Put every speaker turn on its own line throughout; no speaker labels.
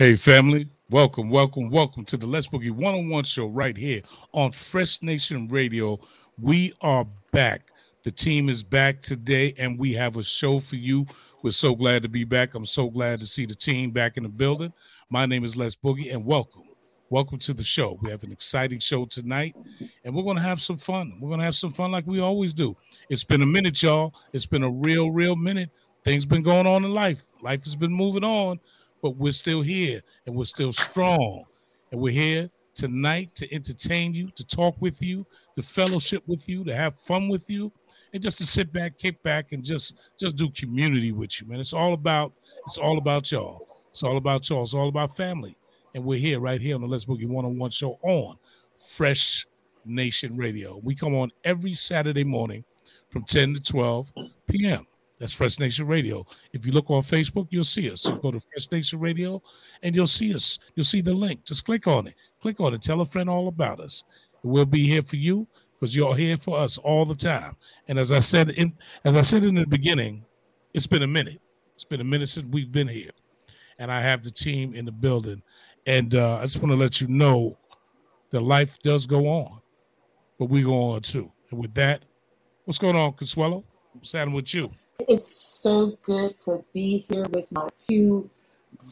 Hey, family. Welcome, welcome, welcome to the Les Boogie One on One show right here on Fresh Nation Radio. We are back. The team is back today, and we have a show for you. We're so glad to be back. I'm so glad to see the team back in the building. My name is Les Boogie, and welcome. Welcome to the show. We have an exciting show tonight, and we're going to have some fun. We're going to have some fun like we always do. It's been a minute, y'all. It's been a real, real minute. Things been going on in life. Life has been moving on but we're still here and we're still strong. And we're here tonight to entertain you, to talk with you, to fellowship with you, to have fun with you, and just to sit back, kick back, and just just do community with you, man. It's all about it's all about y'all. It's all about y'all. It's all about family. And we're here right here on the Les Boogie One on One show on Fresh Nation Radio. We come on every Saturday morning from 10 to 12 p.m. That's Fresh Nation Radio. If you look on Facebook, you'll see us. You go to Fresh Nation Radio and you'll see us. You'll see the link. Just click on it. Click on it. Tell a friend all about us. We'll be here for you because you're here for us all the time. And as I said in as I said in the beginning, it's been a minute. It's been a minute since we've been here. And I have the team in the building. And uh, I just want to let you know that life does go on, but we go on too. And with that, what's going on, Consuelo? What's happening with you?
It's so good to be here with my two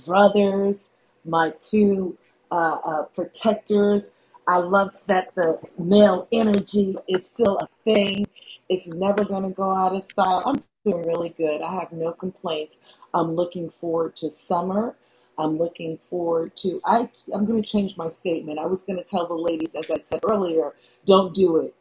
brothers, my two uh, uh, protectors. I love that the male energy is still a thing. It's never going to go out of style. I'm doing really good. I have no complaints. I'm looking forward to summer. I'm looking forward to. I I'm going to change my statement. I was going to tell the ladies, as I said earlier, don't do it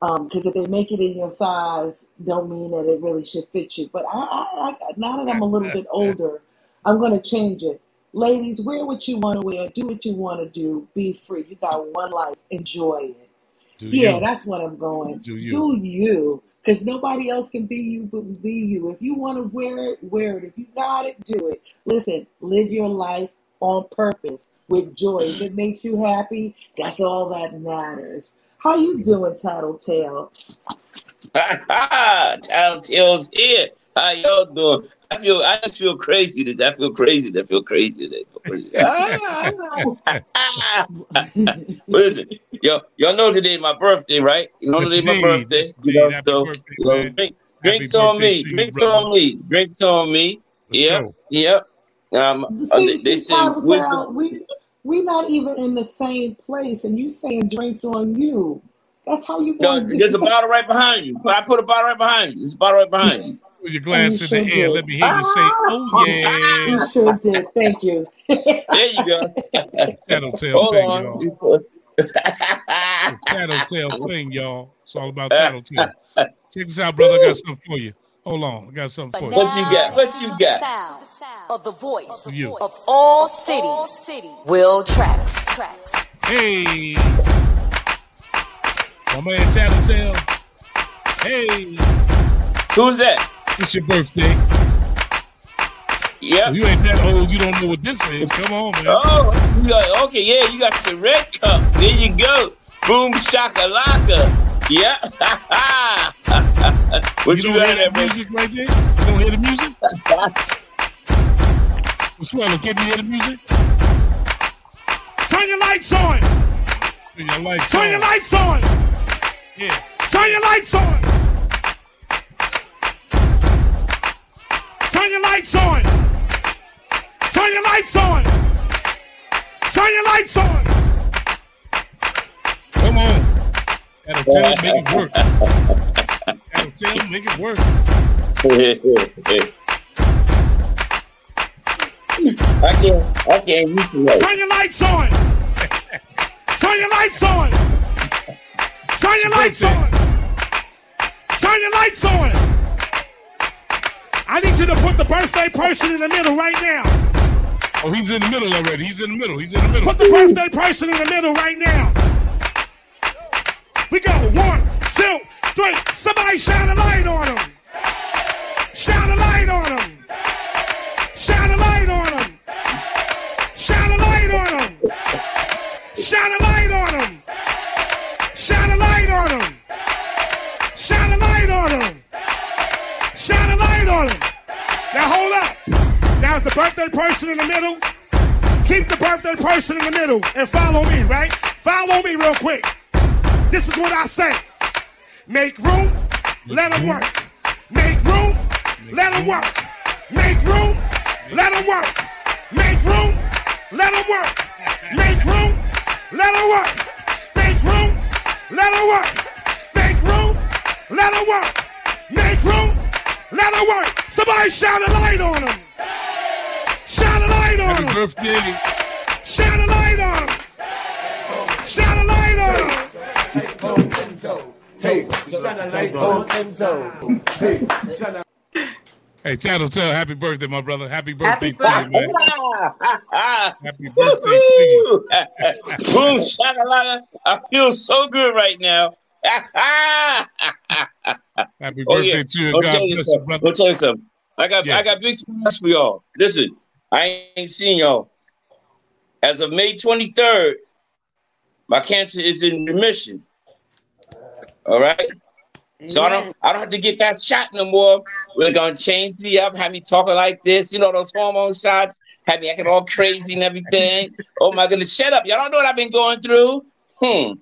because um, if they make it in your size, don't mean that it really should fit you. But I, I, I now that I'm a little bit older, I'm going to change it. Ladies, wear what you want to wear, do what you want to do, be free. You got one life, enjoy it. Do yeah, you. that's what I'm going. Do you? Do you? Because nobody else can be you but be you. If you want to wear it, wear it. If you got it, do it. Listen, live your life on purpose with joy. If it makes you happy, that's all that matters. How you doing, Tattletale?
Tattletale's here. How y'all doing? I feel I just feel crazy today. I feel crazy. I feel crazy today. Listen, yo, y'all know today my birthday, right? You know today my birthday. You know, so birthday, you know, drink, drinks on me, drinks on me, drinks on me. Yep, yep. Um,
see, they, they see, say wisdom. We, we're not even in the same place, and you saying drinks on you. That's how you.
No, there's a bottle right behind you. I put a bottle right behind you. There's a bottle right behind you.
With your glass in the air, let me hear you say, ah! "Oh yeah."
You sure did. Thank you.
there you go.
tattletale Hold thing, on. y'all. tattletale thing, y'all. It's all about tattletale. Check this out, brother. I got something for you. Hold on, I got something for you.
What you got? What you got? Sound
of the voice of, you. of all cities. Will Tracks. Tracks.
Hey, my man Tattletale. Hey,
who's that?
It's your birthday.
Yeah.
you ain't that old. You don't know what this is. Come on, man.
Oh, got, okay. Yeah, you got the red cup. There you go. Boom shakalaka. Yeah.
what you, you don't hear that music right there? You don't hear the music? Swallow, can you hear the music?
Turn your lights on.
Turn your lights on.
Turn
on.
your lights on.
Yeah.
Turn your lights on. Turn your lights on. Turn your lights on. Turn your lights on.
Come on. That'll tell him, make it work. That'll tell him, make it work.
I can't, I can't use the
Turn your lights on. Turn your lights on. Turn your lights on. Turn your lights on. I need you to put the birthday person in the middle right now.
Oh, he's in the middle already. He's in the middle. He's in the middle.
Put the birthday person in the middle right now. We go. One, two, three. Somebody shine a light on them. Shine a light on them. Shine a light on them. Shine a light on them. Shine a light on them. Shine a light on them. Shine a light on them. Shine a light on them. Now hold up. Now it's the birthday person in the middle. keep the birthday person in the middle and follow me, right? Follow me real quick. This is what I say. Make room, let them work. Make room, let them work. Make room, let them work. Make room, let them work. Make room, let them work. Make room, let them work. Make room, let them work. Make room, let them work. Somebody shine a light on them. Shine a light on them. Shine a light on them.
Hey, shine a light on Enzo. Hey, shine a
Tattletale, tell happy birthday, my brother. Happy birthday,
Happy
to you, man. Happy birthday. to you.
Boom, shakalaka. I feel so good right now.
Happy
Oh,
birthday
yeah.
to you.
I'll
God
tell
bless you,
something.
brother.
I'll tell you something. I got
Yeah.
I got big surprise for y'all. Listen, I ain't seen y'all. As of May 23rd, my cancer is in remission. All right. So I don't I don't have to get that shot no more. We're gonna change me up, have me talking like this, you know, those hormone shots, have me acting all crazy and everything. oh my goodness, shut up. Y'all don't know what I've been going through. Hmm.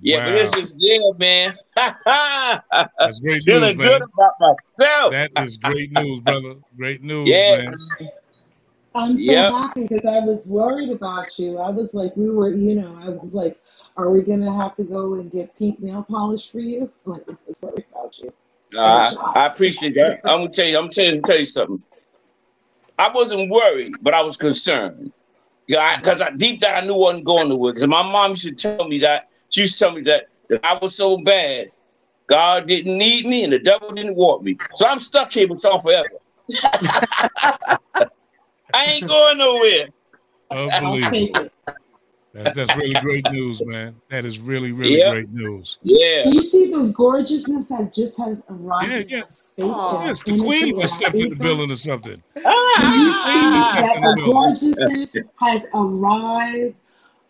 Yeah, but this is yeah, man.
That's great news,
Feeling
man.
good about myself.
That is great news, brother. Great news,
Yeah.
man.
I'm so
Yep.
happy because I was worried about you. I was like, we were, you know, I was like, are we gonna have to go and get pink nail polish for you? Like, I about you.
Uh, I appreciate that. I'm gonna tell you. I'm gonna tell you, tell you something. I wasn't worried, but I was concerned. Yeah, because I, deep down I knew I wasn't going nowhere. Because my mom used to tell me that. She used to tell me that that I was so bad, God didn't need me and the devil didn't want me. So I'm stuck here with y'all forever. I ain't going nowhere.
I'll
Unbelievable.
take it.
That's, that's really great news, man. That is really, really
Yeah.
great news.
Yeah.
Do you see the gorgeousness that just has arrived
Yeah, yeah.
our
Yes, the queen
energy
has stepped in the building or something.
Do you see
Ah,
that the gorgeousness has arrived?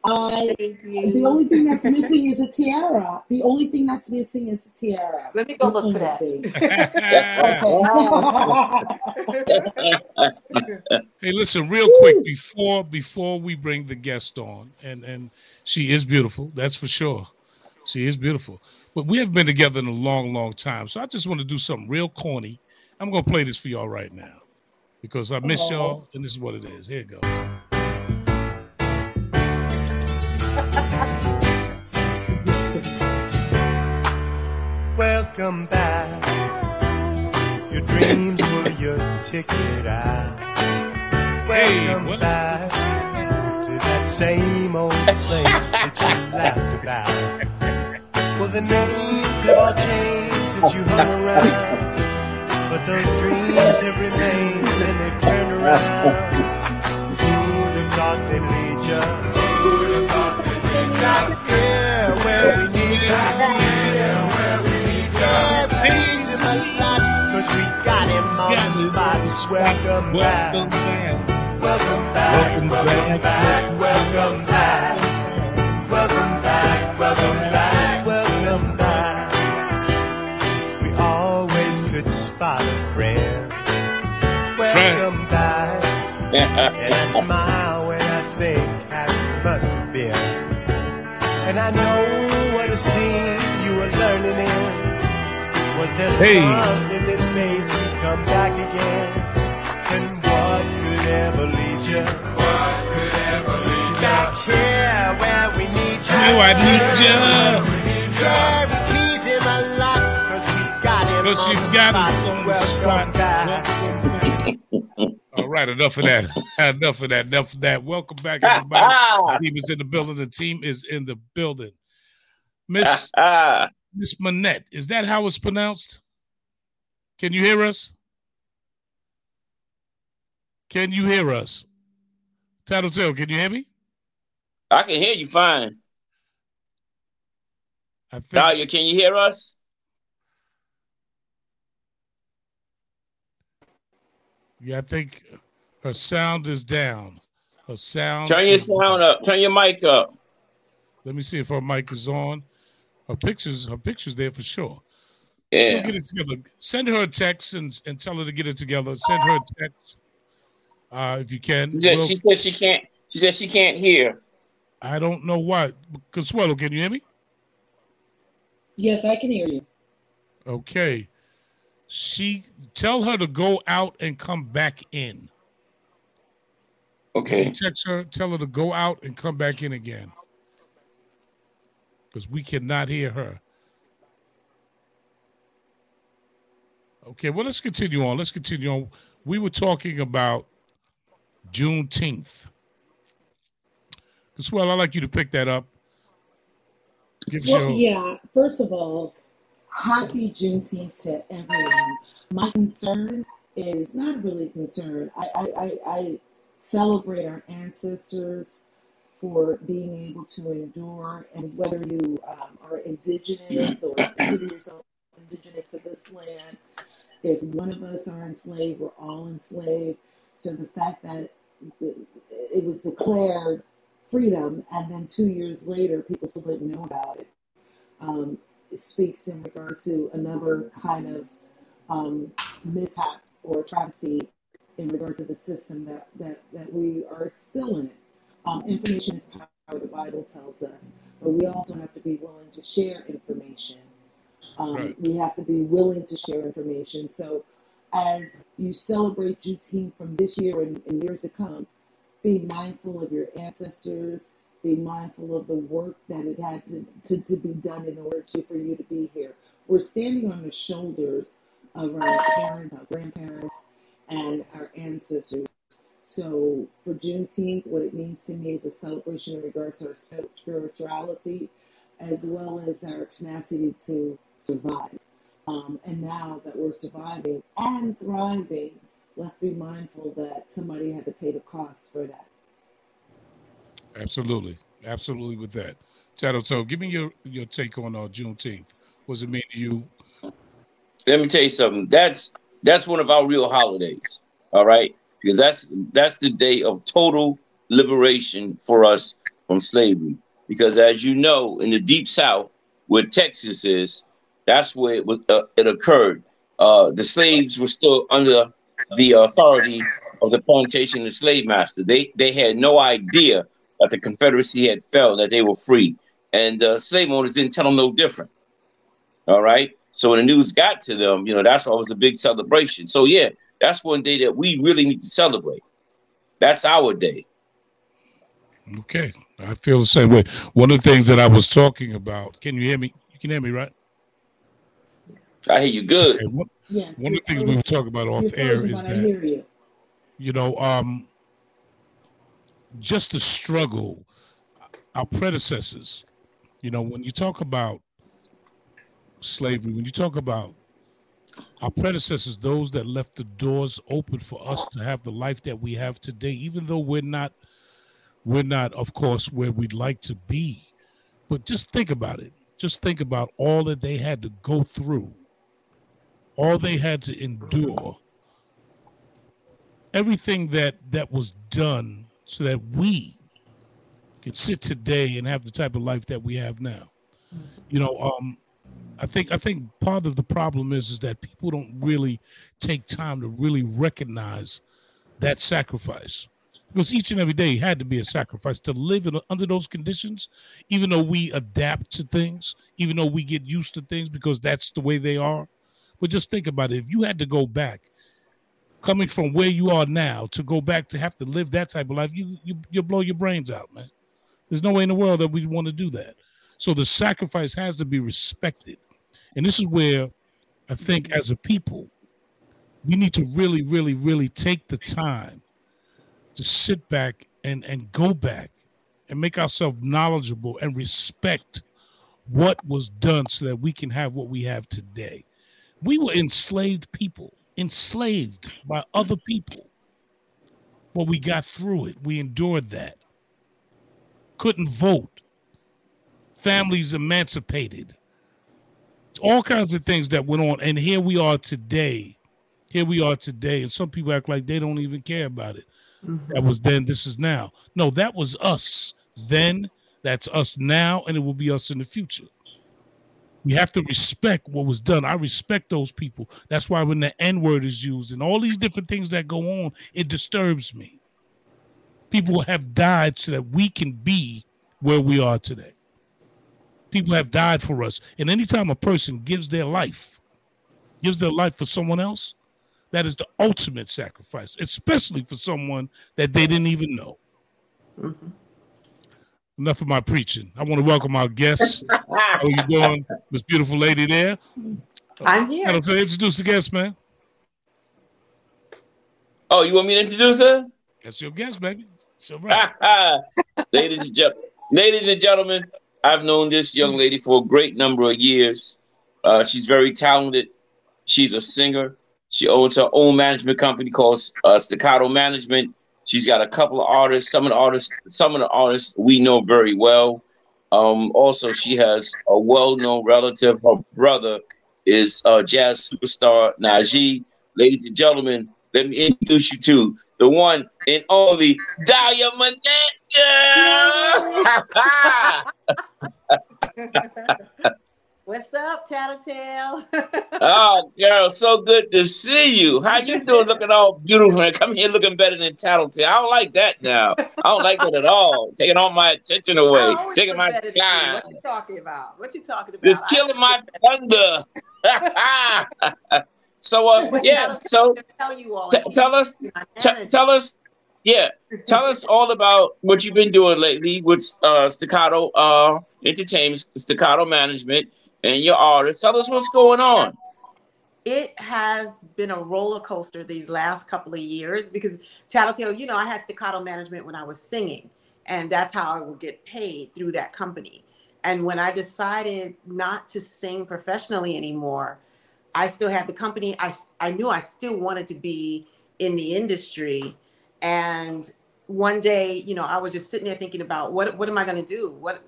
I the only thing that's missing is a tiara. The only thing that's missing is a tiara.
Let me go look for that.
Okay.
hey, listen, real quick before before we bring the guest on, and and she is beautiful, that's for sure. She is beautiful, but we haven't been together in a long, long time. So I just want to do something real corny. I'm gonna play this for y'all right now because I miss y'all, and this is what it is. Here it goes.
Welcome back. Your dreams were your ticket out. Welcome
what?
back to that same old place that you laughed about. Well, the names have all changed since you hung around. But those dreams have remained and they've turned around. Who'd have thought they'd lead you? Who'd have thought they'd lead you? On the spot. Welcome back.
Welcome back.
Welcome back, welcome back, welcome back. Welcome back, welcome back, welcome back. We always could spot a friend. Welcome back. And I smile when I think how it must have been. And I know what a scene you were learning in. Was there
Hey.
something that made you come back again? And what could ever lead you? What could ever lead you? Back here where we need you.
Oh, I need ya.
Yeah, we tease him a lot cause we got him
Cause
on
you
the
got
spot.
us on the
Welcome
spot.
back.
All right, enough of that. enough of that. Enough of that. Welcome back, everybody. the team is in the building. The team is in the building. Miss Miss Manette, is that how it's pronounced? Can you hear us? Can you hear us? Tattletale, can you hear me?
I can hear you fine.
I think
Dahlia, can you hear us?
yeah, I think her sound is down. Her sound
Turn your sound up. Turn your mic up.
Let me see if her mic is on. Her pictures, her pictures there for sure. She'll
Yeah.
get it together. Send her a text and, and tell her to get it together. Send her a text uh, if you can.
She said,
We'll-
she said she can't. She said she can't hear.
I don't know why. Consuelo, can you hear me?
Yes, I can hear you.
Okay. She tell her to go out and come back in.
Okay.
Text her, tell her to go out and come back in again. Because we cannot hear her. Okay, well, let's continue on. Let's continue on. We were talking about Juneteenth. Well, I'd like you to pick that up.
well, yeah, first of all, happy Juneteenth to everyone. My concern is not really concern. I, I, I, I celebrate our ancestors for being able to endure, and whether you um, are indigenous or consider yourself indigenous to this land, if one of us are enslaved, we're all enslaved. So the fact that it was declared freedom, and then two years later, people still didn't know about it, um, it speaks in regards to another kind of um, mishap or travesty in regards to the system that, that, that we are still in. Um, information is power, the Bible tells us, but we also have to be willing to share information. Um, right. We have to be willing to share information. So, as you celebrate Juneteenth from this year and, and years to come, be mindful of your ancestors. Be mindful of the work that it had to, to, to be done in order to, for you to be here. We're standing on the shoulders of our parents, our grandparents, and our ancestors. So for Juneteenth, what it means to me is a celebration in regards to our spirituality, as well as our tenacity to survive. Um, and now that we're surviving and thriving, let's be mindful that somebody had to pay the cost for that.
Absolutely, absolutely. With that, Shadow, so give me your your take on uh, Juneteenth. What does it mean to you?
Let me tell you something. That's that's one of our real holidays. All right, because that's that's the day of total liberation for us from slavery. Because as you know, in the deep South, where Texas is, that's where it was. Uh, it occurred. Uh, the slaves were still under the authority of the plantation and slave master. They they had no idea that the Confederacy had fell, that they were free, and uh, slave owners didn't tell them no different. All right. So when the news got to them, you know that's why it was a big celebration. So yeah, that's one day that we really need to celebrate. That's our day.
Okay, I feel the same way. One of the things that I was talking about. Can you hear me? You can hear me, right?
I hear you good. Okay,
one, yes, one of the things we were talking about off air is that you. you know, um, just the struggle, our predecessors. You know, when you talk about slavery, when you talk about our predecessors, those that left the doors open for us to have the life that we have today, even though we're not, we're not, of course, where we'd like to be. But just think about it. Just think about all that they had to go through all they had to endure, everything that that was done so that we could sit today and have the type of life that we have now. You know, um, I think I think part of the problem is is that people don't really take time to really recognize that sacrifice. Because each and every day had to be a sacrifice to live in, under those conditions even though we adapt to things even though we get used to things because that's the way they are but just think about it. If you had to go back, coming from where you are now, to go back to have to live that type of life, you you you blow your brains out, man. There's no way in the world that we want to do that. So the sacrifice has to be respected. And this is where I think as a people, we need to really, really, really take the time to sit back and, and go back and make ourselves knowledgeable and respect what was done so that we can have what we have today. We were enslaved people, enslaved by other people. But we got through it. We endured that. Couldn't vote. Families emancipated. All kinds of things that went on. And here we are today. Here we are today. And some people act like they don't even care about it. Mm-hmm. That was then, this is now. No, that was us then. That's us now, and it will be us in the future. We have to respect what was done. I respect those people. That's why when the N word is used and all these different things that go on, it disturbs me. People have died so that we can be where we are today. People have died for us. And anytime a person gives their life, gives their life for someone else, that is the ultimate sacrifice, especially for someone that they didn't even know. Mm-hmm. Enough of my preaching. I want to welcome our guests. How are you doing, this beautiful lady there?
I'm here.
Hello, so introduce the guest, man.
Oh, you want me to introduce her?
That's your guest, baby. So right.
ladies and gentlemen, ladies and gentlemen, I've known this young lady for a great number of years. Uh, she's very talented. She's a singer. She owns her own management company called uh, Staccato Management. She's got a couple of artists. Some of the artists, some of the artists we know very well. Um, also, she has a well-known relative. Her brother is uh, jazz superstar Najee. Ladies and gentlemen, let me introduce you to the one and only Dahlia
Manette. What's up, Tattletale?
oh, girl, so good to see you. How you doing? Looking all beautiful and come here looking better than Tattletale. I don't like that now. I don't like that at all. Taking all my attention away, taking my shine.
What you talking about? What you talking about?
It's killing my thunder. so, uh, yeah. So, tell you all. T- tell us. T- tell us. Yeah, tell us all about what you've been doing lately with uh, Staccato uh, Entertainment, Staccato Management, and your artist. Tell us what's going on.
It has been a roller coaster these last couple of years because Tattletale, you know, I had staccato management when I was singing, and that's how I would get paid through that company. And when I decided not to sing professionally anymore, I still had the company. I, I knew I still wanted to be in the industry. And one day, you know, I was just sitting there thinking about what, what am I going to do? What,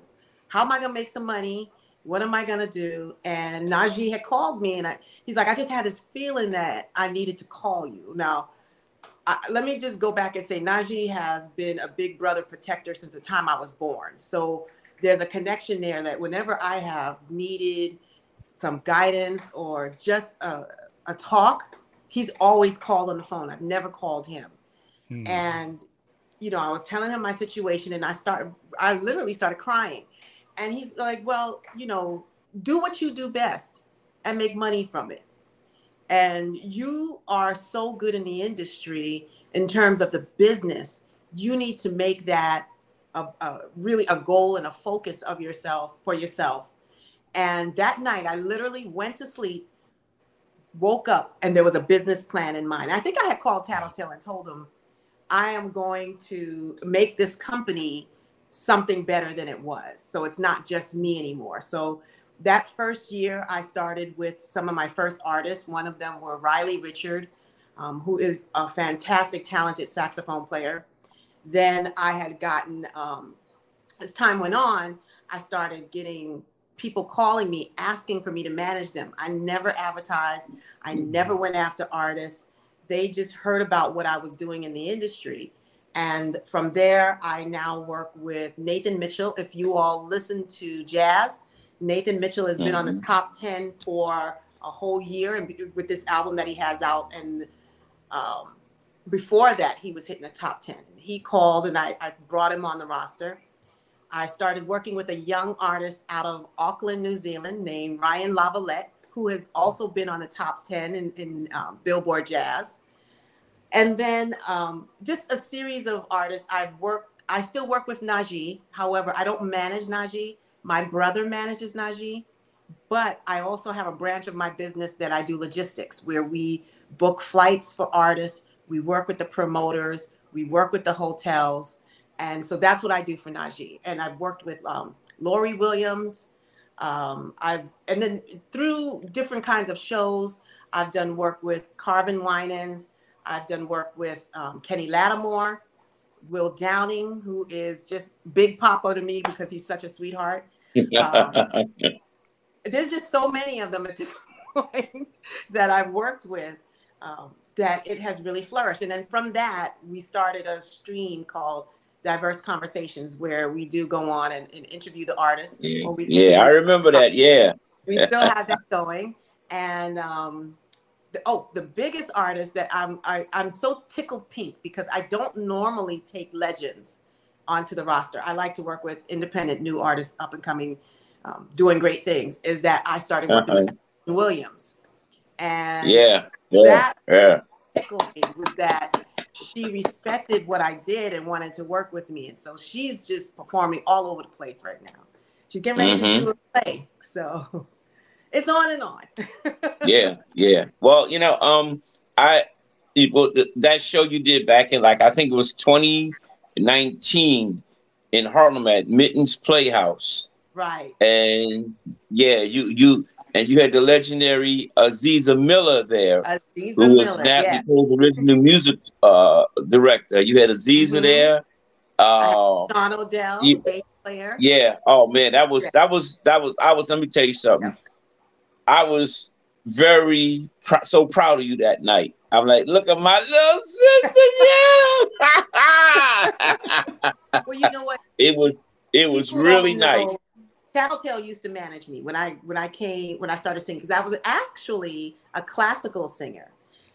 how am I going to make some money? What am I gonna do? And Najee had called me, and I, he's like, I just had this feeling that I needed to call you. Now, I, let me just go back and say, Najee has been a big brother protector since the time I was born. So there's a connection there that whenever I have needed some guidance or just a, a talk, he's always called on the phone. I've never called him. Mm. And you know, I was telling him my situation, and I started. I literally started crying and he's like, well, you know, do what you do best and make money from it. And you are so good in the industry in terms of the business. You need to make that a, a really a goal and a focus of yourself for yourself. And that night, I literally went to sleep, woke up, and there was a business plan in mind. I think I had called Tattletale and told him, I am going to make this company something better than it was. So it's not just me anymore. So that first year, I started with some of my first artists. One of them were Riley Richard, um, who is a fantastic, talented saxophone player. Then I had gotten, um, as time went on, I started getting people calling me asking for me to manage them. I never advertised, I never went after artists. They just heard about what I was doing in the industry and from there, I now work with Nathan Mitchell. If you all listen to jazz, Nathan Mitchell has mm-hmm. been on the mm-hmm. top 10 for a whole year and with this album that he has out. And um, before that, he was hitting the top 10. He called and I, I brought him on the roster. I started working with a young artist out of Auckland, New Zealand named Ryan Lavalette, who has also been on the top 10 in, in um, Billboard Jazz. And then um, just a series of artists. I've worked, I still work with Najee. However, I don't manage Najee. My brother manages Najee. But I also have a branch of my business that I do logistics where we book flights for artists, we work with the promoters, we work with the hotels. And so that's what I do for Najee. And I've worked with um, Lori Williams. Um, I've and then through different kinds of shows, I've done work with Carvin Winans, I've done work with um, Kenny Lattimore, Will Downing, who is just big papa to me because he's such a sweetheart. Um, there's just so many of them at this point that I've worked with um, that it has really flourished. And then from that, we started a stream called Diverse Conversations where we do go on and, and interview the artists.
Yeah, yeah I remember that. Yeah.
we still have that going. And um, the, oh, the biggest artist that I'm I, I'm so tickled pink because I don't normally take legends onto the roster. I like to work with independent new artists, up and coming, um, doing great things. Is that I started working uh-huh. with Williams, and
yeah, yeah, that yeah.
tickled me was that she respected what I did and wanted to work with me, and so she's just performing all over the place right now. She's getting ready mm-hmm. to do a play, so it's on and on.
yeah, yeah. Well, you know, um, I well, that show you did back in like I think it was 2019 in Harlem at Minton's Playhouse.
Right.
And yeah, you you and you had the legendary Aziza Miller there,
Aziza who was Snap
yeah. Nicole's original music uh, director. You had Aziza mm-hmm. there.
Uh, Don Odell, you, bass player.
Yeah. Oh man, that was yes. that was that was. I was. Let me tell you something. Yeah. I was very pr- so proud of you that night. I'm like, look at my little
sister, yeah. well, you know what?
It was it was People really nice.
Tattletale used to manage me when I when I came when I started singing because I was actually a classical singer.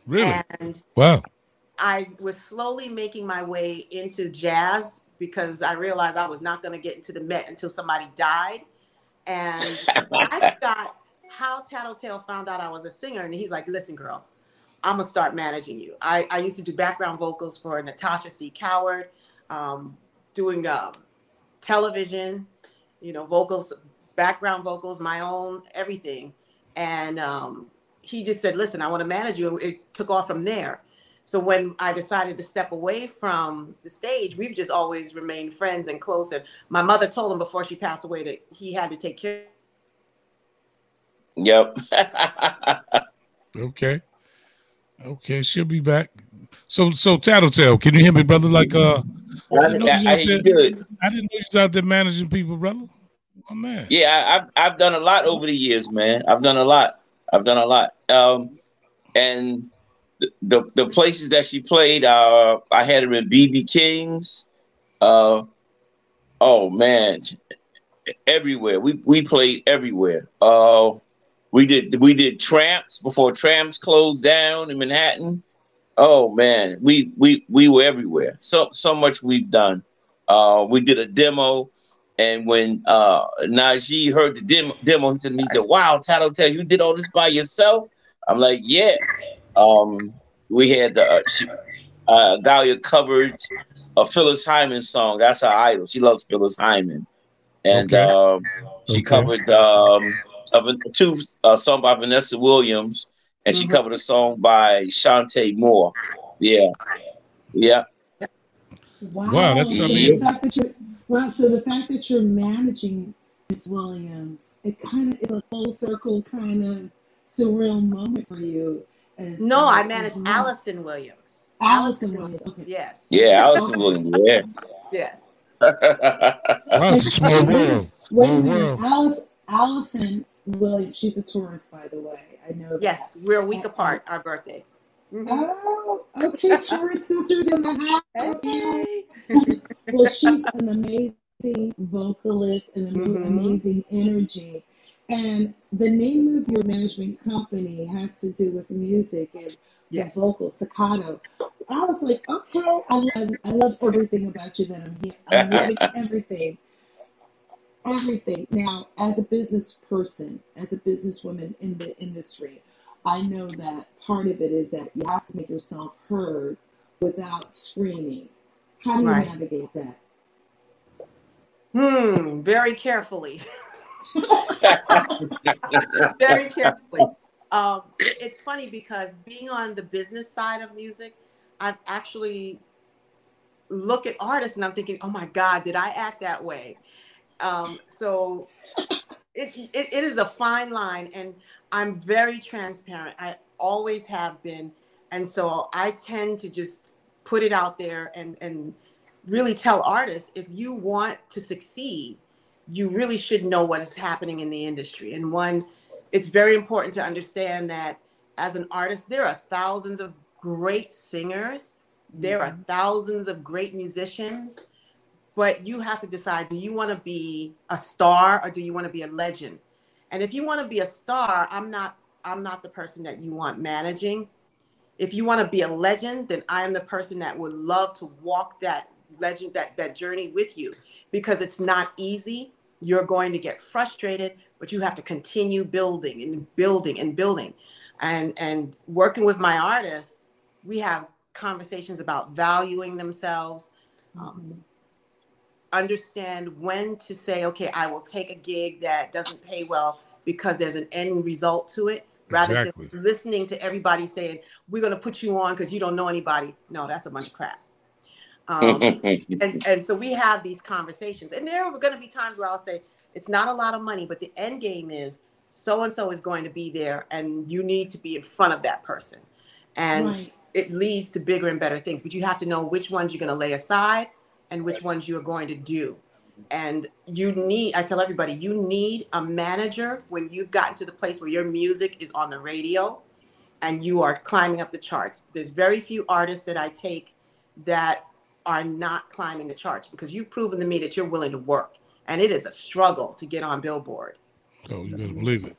Really? And wow.
I was slowly making my way into jazz because I realized I was not going to get into the Met until somebody died. And I got how Tattletale found out I was a singer, and he's like, "Listen, girl, I'm gonna start managing you." I, I used to do background vocals for Natasha C. Coward, um, doing um, television, you know, vocals, background vocals, my own everything, and um, he just said, "Listen, I want to manage you." It took off from there. So when I decided to step away from the stage, we've just always remained friends and close. And my mother told him before she passed away that he had to take care
Yep.
okay. Okay, she'll be back. So, so Tattletale, can you hear me, brother? Like, uh,
I, didn't I, I,
there,
good.
I didn't know you out there managing people, brother. Oh man.
Yeah, I've I've done a lot over the years, man. I've done a lot. I've done a lot. Um, and the the, the places that she played, uh, I had her in BB King's. Uh, oh man, everywhere. We we played everywhere. Uh, we did we did tramps before tramps closed down in Manhattan. Oh man, we we we were everywhere. So so much we've done. Uh, we did a demo, and when uh, Najee heard the demo, demo he said, he said, "Wow, Tattletale, you did all this by yourself." I'm like, "Yeah." Um, we had the uh, she, uh, Dahlia covered a Phyllis Hyman song. That's her idol. She loves Phyllis Hyman, and okay. um, she okay. covered. Um, of a, two uh, song by Vanessa Williams, and mm-hmm. she covered a song by Chanté Moore. Yeah, yeah.
Wow, wow that's so the fact that you're, well, so the fact that you're managing Miss Williams, it kind of is a full circle kind of surreal moment for you.
As, no, as, I managed Allison Williams.
Allison Williams. Okay.
Yes.
Yeah, Allison Williams. Yeah.
Yes.
wow, it's a small world.
Wait a minute. Alice, Allison Williams, she's a Taurus, by the way. I know.
Yes, that. we're a week apart. Our birthday.
Mm-hmm. Oh, okay, Taurus sisters in the house. well, she's an amazing vocalist and an mm-hmm. amazing energy. And the name of your management company has to do with music and yes. vocal staccato. I was like, okay, I love, I love everything about you that I'm here. I'm loving everything everything. Now, as a business person, as a businesswoman in the industry, I know that part of it is that you have to make yourself heard without screaming. How do you right. navigate that?
Hmm, very carefully. very carefully. Um, it's funny because being on the business side of music, I've actually look at artists and I'm thinking, oh my God, did I act that way? Um, so it, it, it is a fine line, and I'm very transparent. I always have been, and so I tend to just put it out there and and really tell artists if you want to succeed, you really should know what is happening in the industry. And one, it's very important to understand that as an artist, there are thousands of great singers. There are mm-hmm. thousands of great musicians but you have to decide do you want to be a star or do you want to be a legend and if you want to be a star i'm not I'm not the person that you want managing. If you want to be a legend, then I am the person that would love to walk that legend, that, that journey with you because it's not easy. You're going to get frustrated, but you have to continue building and building and building. And and working with my artists, we have conversations about valuing themselves, um, understand when to say, okay, I will take a gig that doesn't pay well because there's an end result to it rather exactly. than listening to everybody saying we're going to put you on because you don't know anybody no that's a bunch of crap um, and, and so we have these conversations and there are going to be times where i'll say it's not a lot of money but the end game is so and so is going to be there and you need to be in front of that person and right. it leads to bigger and better things but you have to know which ones you're going to lay aside and which ones you are going to do and you need, I tell everybody, you need a manager when you've gotten to the place where your music is on the radio and you are climbing up the charts. There's very few artists that I take that are not climbing the charts because you've proven to me that you're willing to work. And it is a struggle to get on Billboard.
Oh, you better believe it.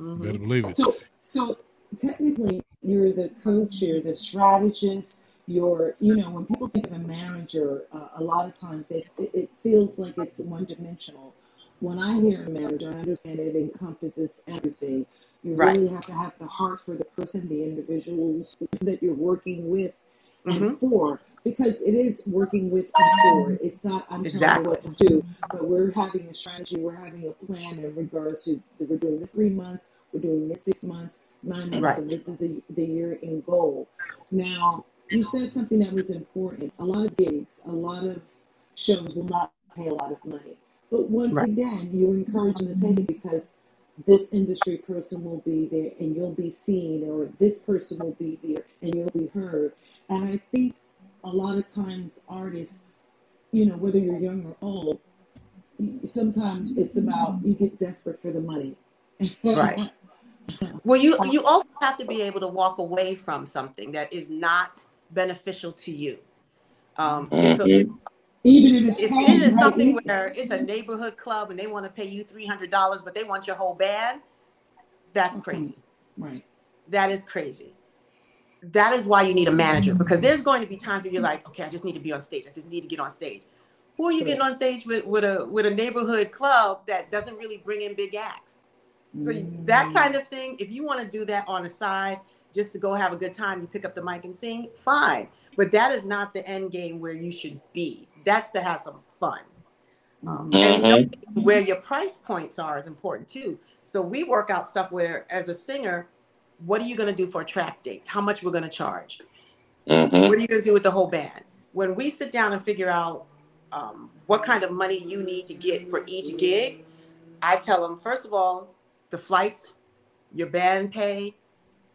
Mm-hmm. You better believe it.
So, so technically, you're the coach, you're the strategist, your you know when people think of a manager uh, a lot of times it, it feels like it's one dimensional when i hear a manager i understand it encompasses everything you right. really have to have the heart for the person the individuals that you're working with mm-hmm. and for because it is working with and for it's not i'm exactly. telling you what to do but we're having a strategy we're having a plan in regards to we're doing the three months we're doing the six months nine months right. and this is the, the year in goal now you said something that was important. A lot of gigs, a lot of shows will not pay a lot of money. But once right. again, you encourage them to take it because this industry person will be there and you'll be seen, or this person will be there and you'll be heard. And I think a lot of times artists, you know, whether you're young or old, sometimes it's about you get desperate for the money.
right. Well, you you also have to be able to walk away from something that is not beneficial to you. Um, mm-hmm. so if, even if it's if it is something where it's a neighborhood club and they want to pay you three hundred dollars, but they want your whole band, that's mm-hmm. crazy.
Right.
That is crazy. That is why you need a manager because there's going to be times where you're like, okay, I just need to be on stage. I just need to get on stage. Who are you getting on stage with with a with a neighborhood club that doesn't really bring in big acts? So mm-hmm. that kind of thing, if you want to do that on the side, just to go have a good time, you pick up the mic and sing, fine. But that is not the end game where you should be. That's to have some fun. Um, mm-hmm. And where your price points are is important too. So we work out stuff where, as a singer, what are you going to do for a track date? How much we're going to charge? Mm-hmm. What are you going to do with the whole band? When we sit down and figure out um, what kind of money you need to get for each gig, I tell them first of all, the flights, your band pay,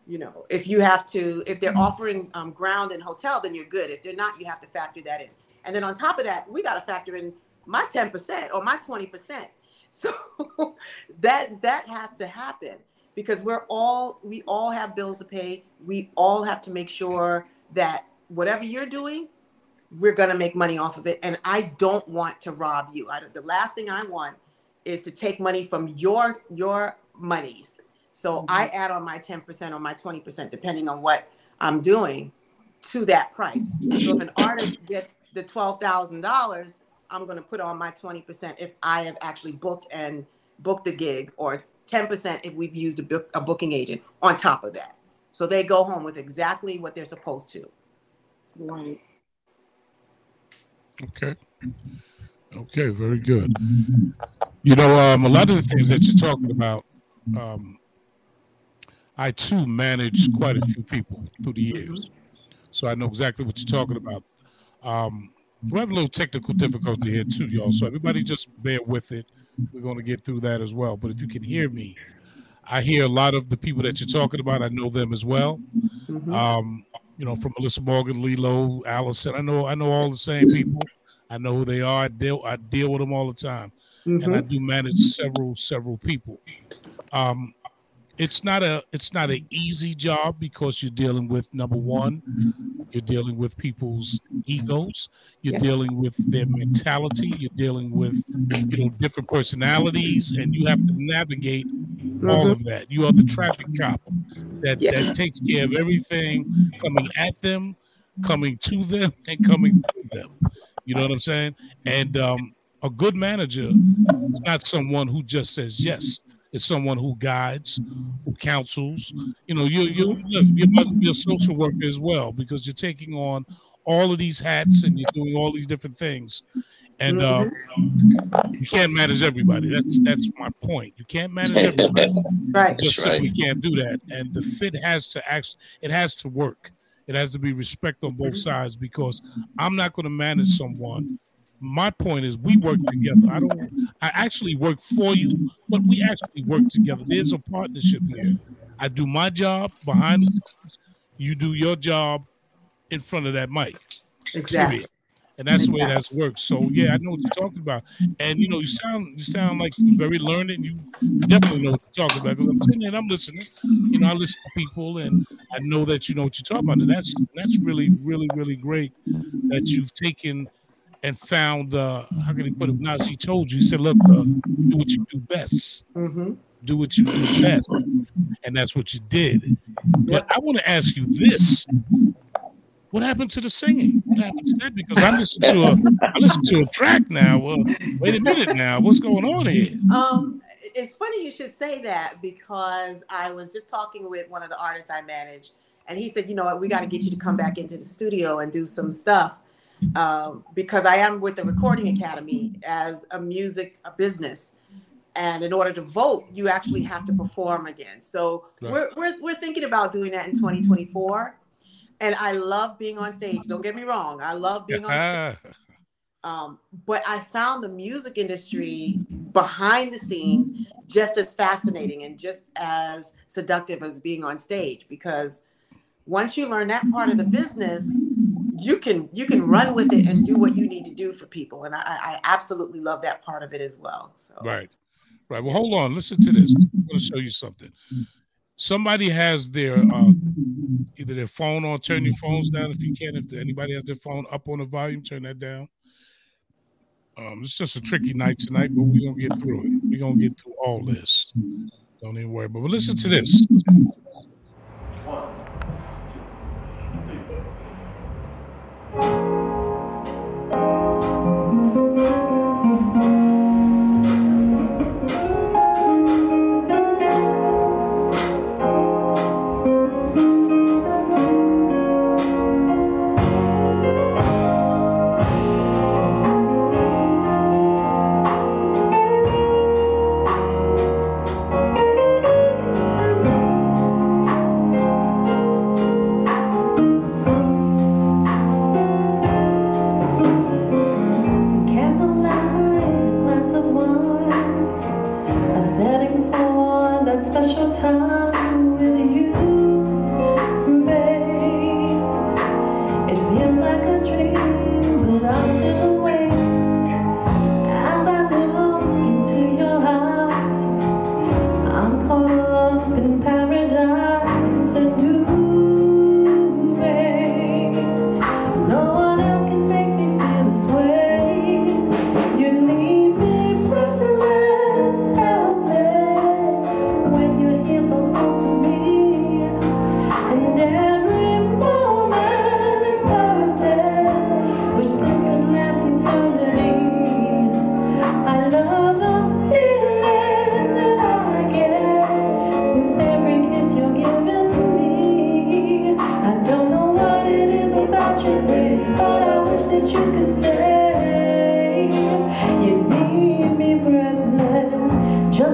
you know if you have to if they're mm-hmm. offering um, ground and hotel then you're good. If they're not you have to factor that in. And then on top of that we got to factor in my 10% or my 20% so that that has to happen because we're all we all have bills to pay. We all have to make sure that whatever you're doing we're going to make money off of it. And i don't want to rob you. I, the last thing i want is to take money from your your monies so mm-hmm. I add on my 10% or my 20%, depending on what I'm doing to that price. So if an artist gets the $12,000, I'm going to put on my 20% if I have actually booked and booked the gig, or 10% if we've used a, book, a booking agent on top of that. So they go home with exactly what they're supposed to.
Right.
Okay. Okay, very good. You know, um, a lot of the things that you're talking about, um, I too manage quite a few people through the years, so I know exactly what you're talking about. Um, we have a little technical difficulty here too, y'all. So everybody just bear with it. We're going to get through that as well. But if you can hear me, I hear a lot of the people that you're talking about. I know them as well. Mm-hmm. Um, you know, from Melissa Morgan, Lilo, Allison. I know, I know all the same people. I know who they are. I deal, I deal with them all the time, mm-hmm. and I do manage several, several people. Um, it's not a it's not an easy job because you're dealing with number one you're dealing with people's egos you're yeah. dealing with their mentality you're dealing with you know different personalities and you have to navigate mm-hmm. all of that. You are the traffic cop that yeah. that takes care of everything coming at them, coming to them, and coming to them. You know what I'm saying? And um, a good manager is not someone who just says yes. It's someone who guides, who counsels. You know, you you you must be a social worker as well because you're taking on all of these hats and you're doing all these different things and uh, you can't manage everybody. That's that's my point. You can't manage everybody.
right.
Just
right.
simply can't do that. And the fit has to actually it has to work. It has to be respect on both sides because I'm not going to manage someone. My point is we work together. I don't I actually work for you, but we actually work together. There's a partnership here. I do my job behind the scenes. You do your job in front of that mic.
Exactly. Period
and that's the way that's worked. So yeah, I know what you're talking about, and you know you sound you sound like you're very learned, and you definitely know what you're talking about because I'm sitting and I'm listening. You know, I listen to people, and I know that you know what you're talking about. And that's that's really really really great that you've taken and found uh how can he put it? Now she told you, he said, look, uh, do what you do best.
Mm-hmm.
Do what you do best, and that's what you did. But I want to ask you this what happened to the singing? What happened to that? Because I listen to a I listen to a track now. Well, wait a minute now. What's going on here?
Um, it's funny you should say that because I was just talking with one of the artists I manage, and he said, you know what, we got to get you to come back into the studio and do some stuff. Um, because I am with the Recording Academy as a music a business. And in order to vote, you actually have to perform again. So right. we're, we're, we're thinking about doing that in 2024 and I love being on stage. Don't get me wrong. I love being on stage. Um, but I found the music industry behind the scenes just as fascinating and just as seductive as being on stage because once you learn that part of the business, you can you can run with it and do what you need to do for people. And I, I absolutely love that part of it as well. So
right, right. Well, hold on. Listen to this. I'm going to show you something somebody has their uh, either their phone on, turn your phones down if you can. If anybody has their phone up on the volume, turn that down. Um, it's just a tricky night tonight, but we're gonna get through it. We're gonna get through all this. Don't even worry about. But listen to this. Two,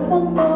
You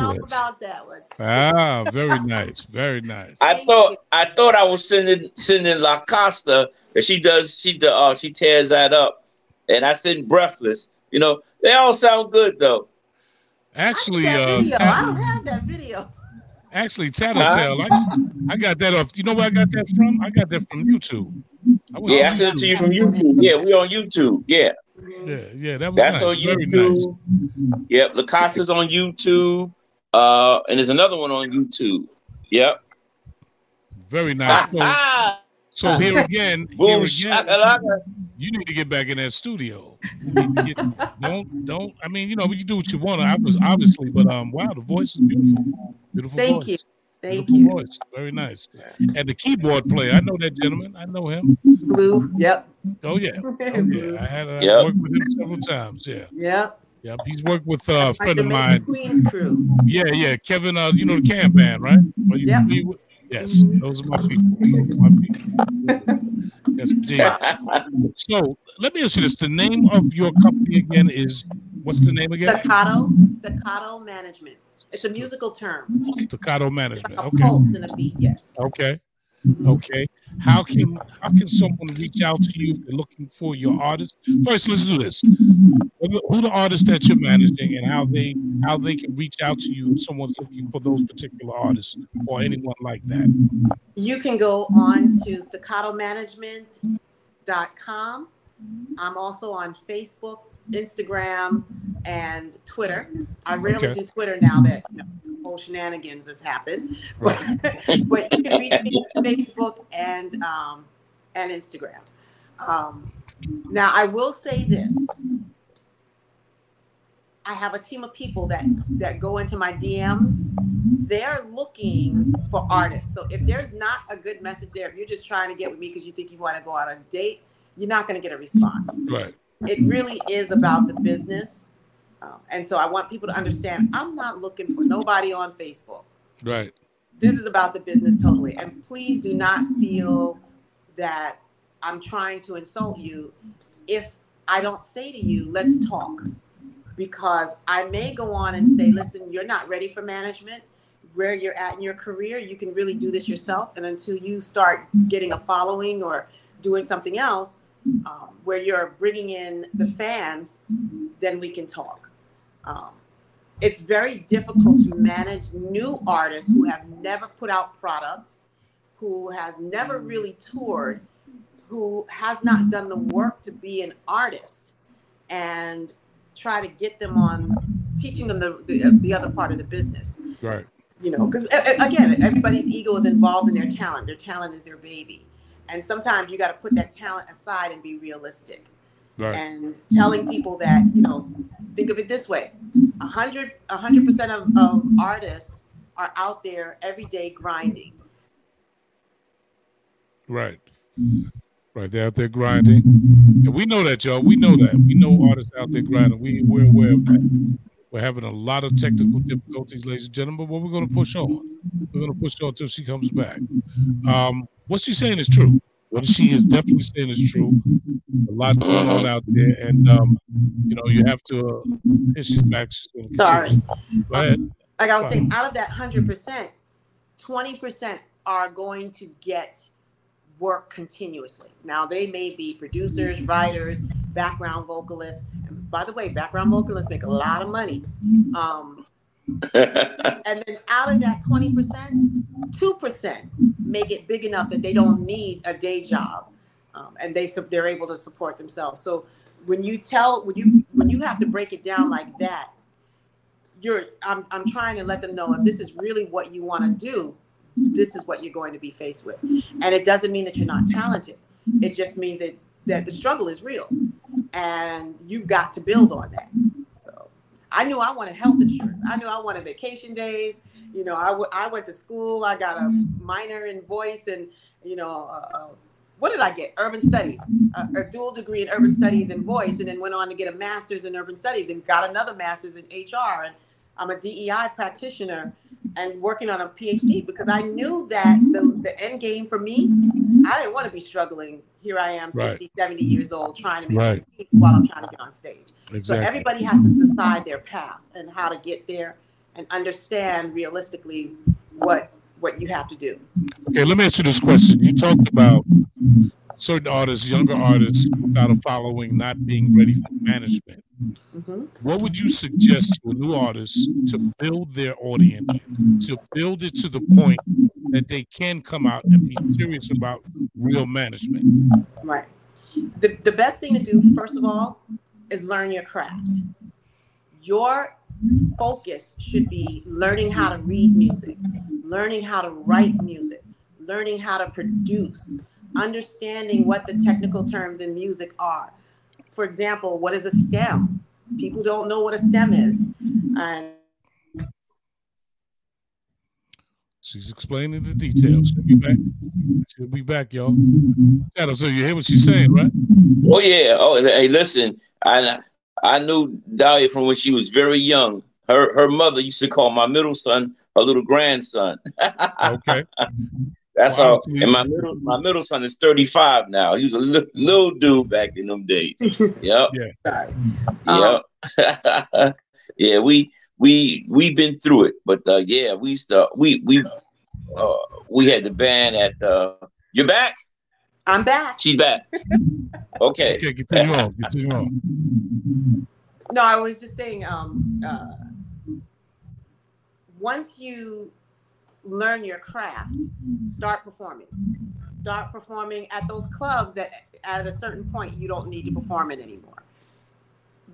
I about that one. ah, very nice, very nice.
I Thank thought you. I thought I was sending sending La Costa that she does she the uh, she tears that up, and I sent Breathless. You know, they all sound good though.
Actually, I,
uh, I don't have that video.
Actually, Tattletale, I, I got that off. You know where I got that from? I got that from YouTube.
I yeah, I sent it to you from YouTube. Yeah, we on YouTube. Yeah.
Yeah, yeah, that was
that's
nice.
on YouTube. Nice. Yep, La Costa's on YouTube. Uh, and there's another one on YouTube. Yep.
Very nice. So, so here again, Boom, here again you need to get back in that studio. Get, don't don't. I mean, you know, you do what you want. I was obviously, but um, wow, the voice is beautiful. Beautiful.
Thank
voice.
you. Thank
beautiful you. Voice. Very nice. And the keyboard player, I know that gentleman. I know him.
Blue. Yep.
Oh yeah. Oh, yeah. I had uh, yep. worked with him several times. Yeah.
Yep.
Yep, he's worked with uh, a friend of mine.
Queen's crew.
Yeah, yeah, Kevin. Uh, you know the Can Band, right?
Yeah.
Yes, mm-hmm. those are my people. Are my people. yes, indeed. so let me ask you this: the name of your company again is what's the name again?
Staccato. Staccato Management. It's a musical term.
Staccato Management.
Like
okay.
Pulse and a beat. Yes.
Okay. Okay. How can how can someone reach out to you if they're looking for your artist? First, let's do this. Who the artists that you're managing and how they how they can reach out to you if someone's looking for those particular artists or anyone like that.
You can go on to staccato staccatomanagement.com. I'm also on Facebook, Instagram, and Twitter. I rarely okay. do Twitter now that you know, whole shenanigans has happened. Right. But, you can reach me on Facebook and um, and Instagram. Um, now I will say this. I have a team of people that that go into my DMs. They're looking for artists. So if there's not a good message there, if you're just trying to get with me because you think you want to go on a date, you're not going to get a response.
Right.
It really is about the business um, and so I want people to understand I'm not looking for nobody on Facebook.
Right.
This is about the business totally. And please do not feel that I'm trying to insult you if I don't say to you, let's talk. Because I may go on and say, listen, you're not ready for management. Where you're at in your career, you can really do this yourself. And until you start getting a following or doing something else, um, where you're bringing in the fans, then we can talk. Um, it's very difficult to manage new artists who have never put out product, who has never really toured, who has not done the work to be an artist, and try to get them on teaching them the, the, the other part of the business.
Right.
You know, because again, everybody's ego is involved in their talent. Their talent is their baby. And sometimes you got to put that talent aside and be realistic. Right. And telling people that, you know, think of it this way: a hundred, a hundred percent of, of artists are out there every day grinding.
Right. Right, they're out there grinding. And we know that, y'all. We know that. We know artists out there grinding. We, we're aware of that. We're having a lot of technical difficulties, ladies and gentlemen, but we're going to push on. We're going to push on until she comes back. Um, what she's saying is true what she is definitely saying is true. A lot going on out there, and um, you know, you have to. Uh, she's back. She's
Sorry. Go ahead. Like I was saying, out of that hundred percent, twenty percent are going to get work continuously. Now they may be producers, writers, background vocalists. And by the way, background vocalists make a lot of money. Um, and then out of that 20%, 2% make it big enough that they don't need a day job. Um, and they they're able to support themselves. So when you tell when you when you have to break it down like that, you're I'm I'm trying to let them know if this is really what you want to do, this is what you're going to be faced with. And it doesn't mean that you're not talented. It just means that that the struggle is real and you've got to build on that. I knew I wanted health insurance. I knew I wanted vacation days. You know, I, w- I went to school. I got a minor in voice and, you know, uh, uh, what did I get? Urban studies, uh, a dual degree in urban studies and voice, and then went on to get a master's in urban studies and got another master's in HR. And I'm a DEI practitioner and working on a PhD because I knew that the, the end game for me, I didn't want to be struggling here I am, 60, right. 70 years old, trying to make right. while I'm trying to get on stage. Exactly. So everybody has to decide their path and how to get there and understand realistically what what you have to do.
Okay, let me ask you this question. You talked about certain artists, younger artists without a following, not being ready for management. Mm-hmm. What would you suggest to a new artist to build their audience, to build it to the point that they can come out and be serious about real management?
Right. The, the best thing to do, first of all, is learn your craft. Your focus should be learning how to read music, learning how to write music, learning how to produce, understanding what the technical terms in music are. For example, what is a stem? People don't know what a stem is. And
She's explaining the details. She'll be back. She'll be back, y'all. Adam, so you hear what she's saying, right?
Oh yeah. Oh, hey, listen. I I knew Dahlia from when she was very young. Her her mother used to call my middle son her little grandson. okay. That's wow. all. And my middle my middle son is 35 now. He was a little, little dude back in them days. Yep. yeah. Yep. yeah, we we we've been through it. But uh, yeah, we used to we we uh, we had the band at uh you're back?
I'm back.
She's back. Okay. Okay, continue on.
Continue on. No, I was just saying, um, uh, once you learn your craft, start performing. Start performing at those clubs that at a certain point you don't need to perform it anymore.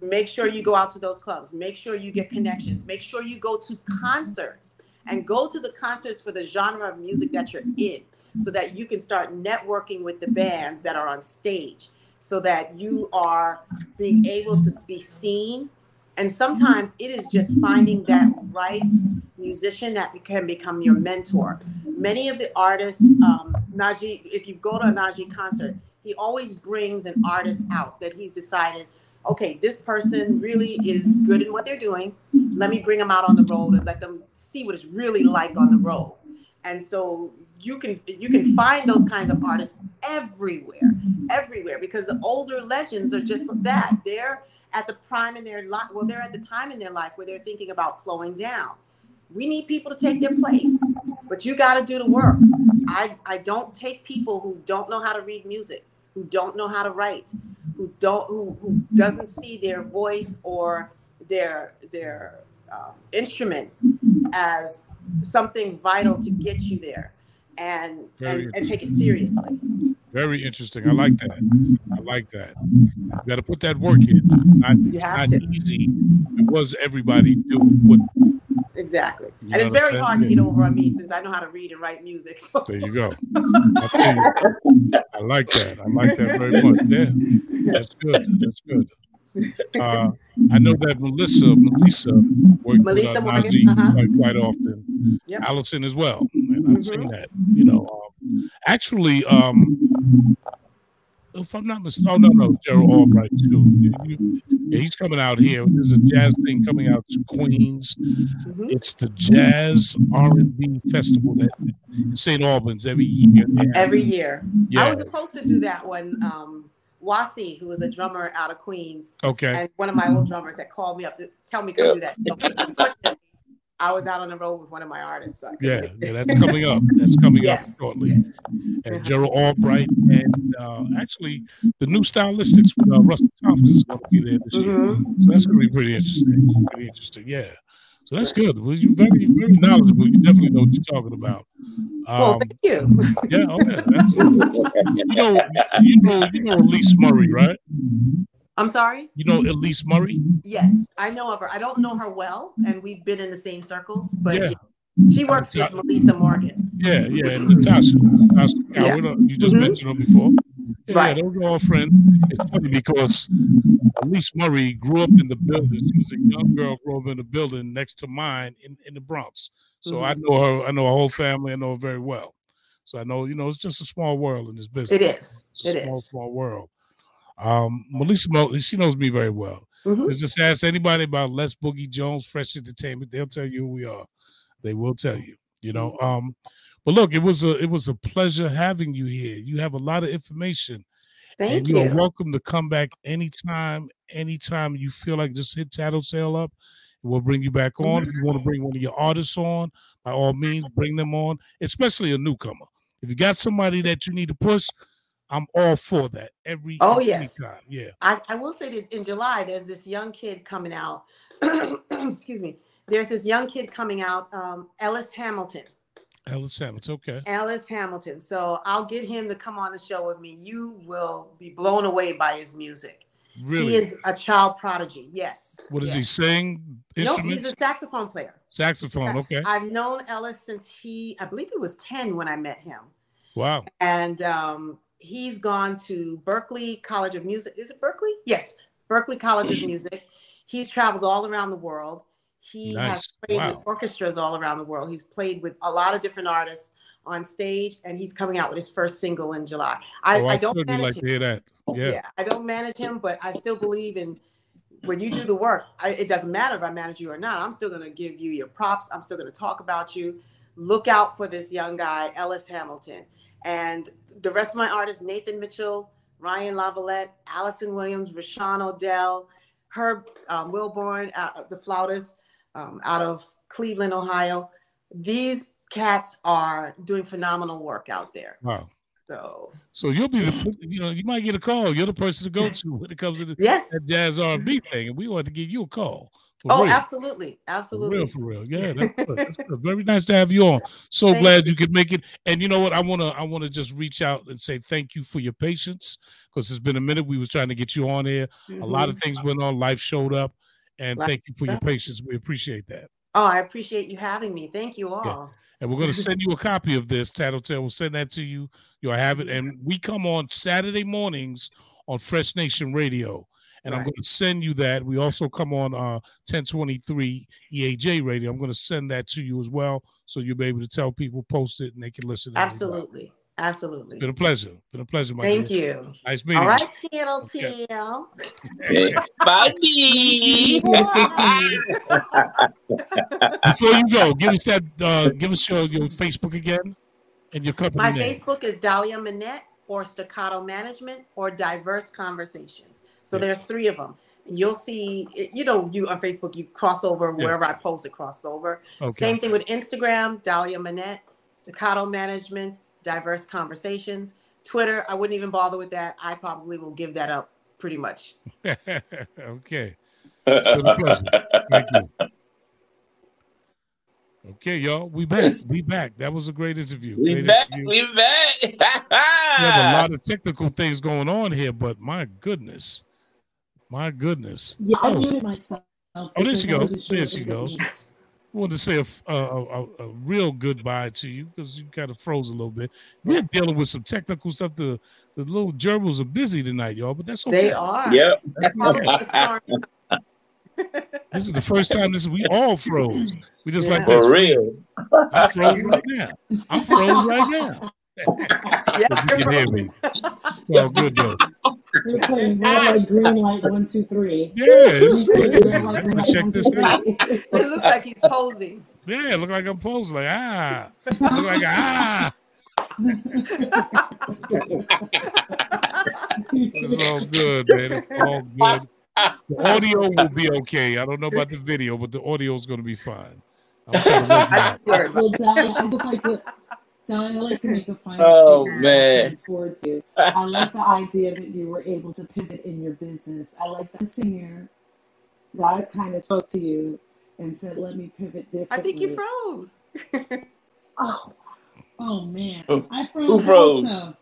Make sure you go out to those clubs. Make sure you get connections. Make sure you go to concerts and go to the concerts for the genre of music that you're in so that you can start networking with the bands that are on stage so that you are being able to be seen and sometimes it is just finding that right musician that can become your mentor. Many of the artists, um, Najee, if you go to a Najee concert, he always brings an artist out that he's decided, okay, this person really is good in what they're doing. Let me bring them out on the road and let them see what it's really like on the road. And so you can you can find those kinds of artists everywhere, everywhere, because the older legends are just that. They're at the prime in their life. Well, they're at the time in their life where they're thinking about slowing down. We need people to take their place, but you got to do the work. I, I don't take people who don't know how to read music, who don't know how to write, who don't who, who doesn't see their voice or their their um, instrument as something vital to get you there and and, and take it seriously.
Very interesting. I like that. I like that. You got to put that work in. Not, it's not to. easy. It was everybody do what.
Exactly. You and it's very hard to get over on me since I know how to read and write music. So.
There you go. I, I like that. I like that very much. Yeah, that's good. That's good. Uh, I know that Melissa, Melissa works Melissa with uh, Najee uh-huh. quite, quite often. Yep. Allison as well, and I've mm-hmm. seen that. You know, um, actually, um, if I'm not mistaken, oh no, no, Gerald Albright too. Yeah, he's coming out here. There's a jazz thing coming out to Queens. Mm-hmm. It's the Jazz R and B Festival that in St. Albans every year.
Every year, yeah. I was supposed to do that one. Um, Wasi, who is a drummer out of Queens.
Okay.
And one of my old drummers had called me up to tell me to do that. Unfortunately, I was out on the road with one of my artists. So
yeah, yeah, that's coming up. That's coming yes. up shortly. Yes. And uh-huh. Gerald Albright and uh, actually the new stylistics with uh, Russell Thompkins is going to be there this mm-hmm. year. So that's going to be pretty interesting. Pretty interesting. Yeah. So that's good. Well, you're very, very knowledgeable. You definitely know what you're talking about.
Um, well, thank you.
yeah, okay. that's you know, you know, you know Elise Murray, right?
I'm sorry.
You know Elise Murray?
Yes, I know of her. I don't know her well, and we've been in the same circles, but yeah. she works with Melissa Morgan.
Yeah, yeah, Natasha. Natasha yeah. You just mm-hmm. mentioned her before. Yeah, right. those are all friends. It's funny because Elise Murray grew up in the building. She was a young girl, grew up in the building next to mine in, in the Bronx. So mm-hmm. I know her. I know her whole family. I know her very well. So I know, you know, it's just a small world in this business.
It is.
It's a it small, is. small world. Um, Melissa, she knows me very well. Mm-hmm. Just ask anybody about Les Boogie Jones Fresh Entertainment. They'll tell you who we are. They will tell you. You know. Um, but look, it was a it was a pleasure having you here. You have a lot of information
Thank
and
you.
You're welcome to come back anytime, anytime you feel like just hit Tattletale up. We'll bring you back on. If you want to bring one of your artists on, by all means, bring them on, especially a newcomer. If you got somebody that you need to push, I'm all for that. Every
oh
every
yes,
time. yeah.
I, I will say that in July there's this young kid coming out. excuse me. There's this young kid coming out, um, Ellis Hamilton.
Ellis Hamilton, okay.
Ellis Hamilton. So I'll get him to come on the show with me. You will be blown away by his music.
Really?
He is a child prodigy. Yes.
What does
yes.
he sing?
Nope, he's a saxophone player.
Saxophone, okay.
I've known Ellis since he, I believe he was 10 when I met him.
Wow.
And um, he's gone to Berklee College of Music. Is it Berklee? Yes, Berklee College of hmm. Music. He's traveled all around the world. He
Nice.
has played
Wow.
with orchestras all around the world. He's played with a lot of different artists on stage, and he's coming out with his first single in July. I,
oh,
I
I
don't manage
like
him.
to hear that. Yeah.
Yeah, I don't manage him, but I still believe in when you do the work. I, it doesn't matter if I manage you or not. I'm still going to give you your props. I'm still going to talk about you. Look out for this young guy, Ellis Hamilton, and the rest of my artists: Nathan Mitchell, Ryan Lavalette, Allison Williams, Rashawn Odell, Herb um, Wilborn, uh, the flautist um, out of Cleveland, Ohio. These cats are doing phenomenal work out there.
Wow.
So
So you'll be the you know, you might get a call. You're the person to go to when it comes to the
yes,
jazz R and B thing, and we want to give you a call. For
oh,
real.
absolutely,
For
absolutely.
real, for real. Yeah, that's good. That's good. Very nice to have you on. So
Thank
glad you could make it. And you know what? I wanna I wanna just reach out and say thank you for your patience because it's been a minute. We was trying to get you on here. A mm-hmm. lot of things went on. Life showed up, and
Life
thank you for your patience. We appreciate that.
Oh, I appreciate you having me. Thank you all.
And we're going to send you a copy of this. Tattletale will send that to you. You'll have it. And we come on Saturday mornings on Fresh Nation Radio. And I'm going to send you that. We also come on uh, 1023 EAJ Radio. I'm going to send that to you as well. So you'll be able to tell people, post it, and they can listen. to it as well.
Absolutely, absolutely.
Been a pleasure. Been a pleasure, my
Thank
dear.
you.
Nice meeting
All
you.
right, TLTL.
Hey, Buddy.
Before you go, give us that. Uh, give us your, your Facebook again and your company
My
name.
Facebook is Dahlia Manette or Staccato Management or Diverse Conversations. So
Yeah.
there's three of them. And you'll see, you know, you on Facebook, you cross over
Yeah.
wherever I post it, cross over.
Okay.
Same thing with Instagram, Dahlia Manette, Staccato Management, Diverse Conversations. Twitter, I wouldn't even bother with that. I probably will give that up pretty much.
okay. Been a pleasure. Thank you. Okay, y'all. We back. We back. That was a great interview.
We
Great
back.
interview.
We back.
We have a lot of technical things going on here, but my goodness. My goodness.
Yeah, I
Oh.
muted myself.
Oh, there
because
she
I
goes.
wasn't sure
There
if
she
it was
goes. I wanted to say a a real goodbye to you because you kind of froze a little bit. We're dealing with some technical stuff. The the little gerbils are busy tonight, y'all, but that's okay.
They are.
Yep.
That's probably the storm.
This is the first time this we all froze. We just like
Yeah.
this.
For real.
I'm froze right now. I'm froze right now.
Yeah,
You can hear me. It's all good though.
You're playing red light, green light, one, two, three.
Yeah, it's
You're playing
crazy.
red light, green
But check this out.
It looks like he's posing.
Yeah, it looks like I'm posing like ah. Look like ah. It's all good, man. It's all good. The audio will be okay. I don't know about the video, but the audio is going to be fine. I'm trying to work it out.
Sure.
Well, Dahlia, I just like to, Dahlia, I like to make a final
Oh, man.
towards you. I like the idea that you were able to pivot in your business. I like that singer. God kind of spoke to you and said, "Let me pivot differently."
I think you froze.
Oh, oh man, I froze.
who froze?
Also.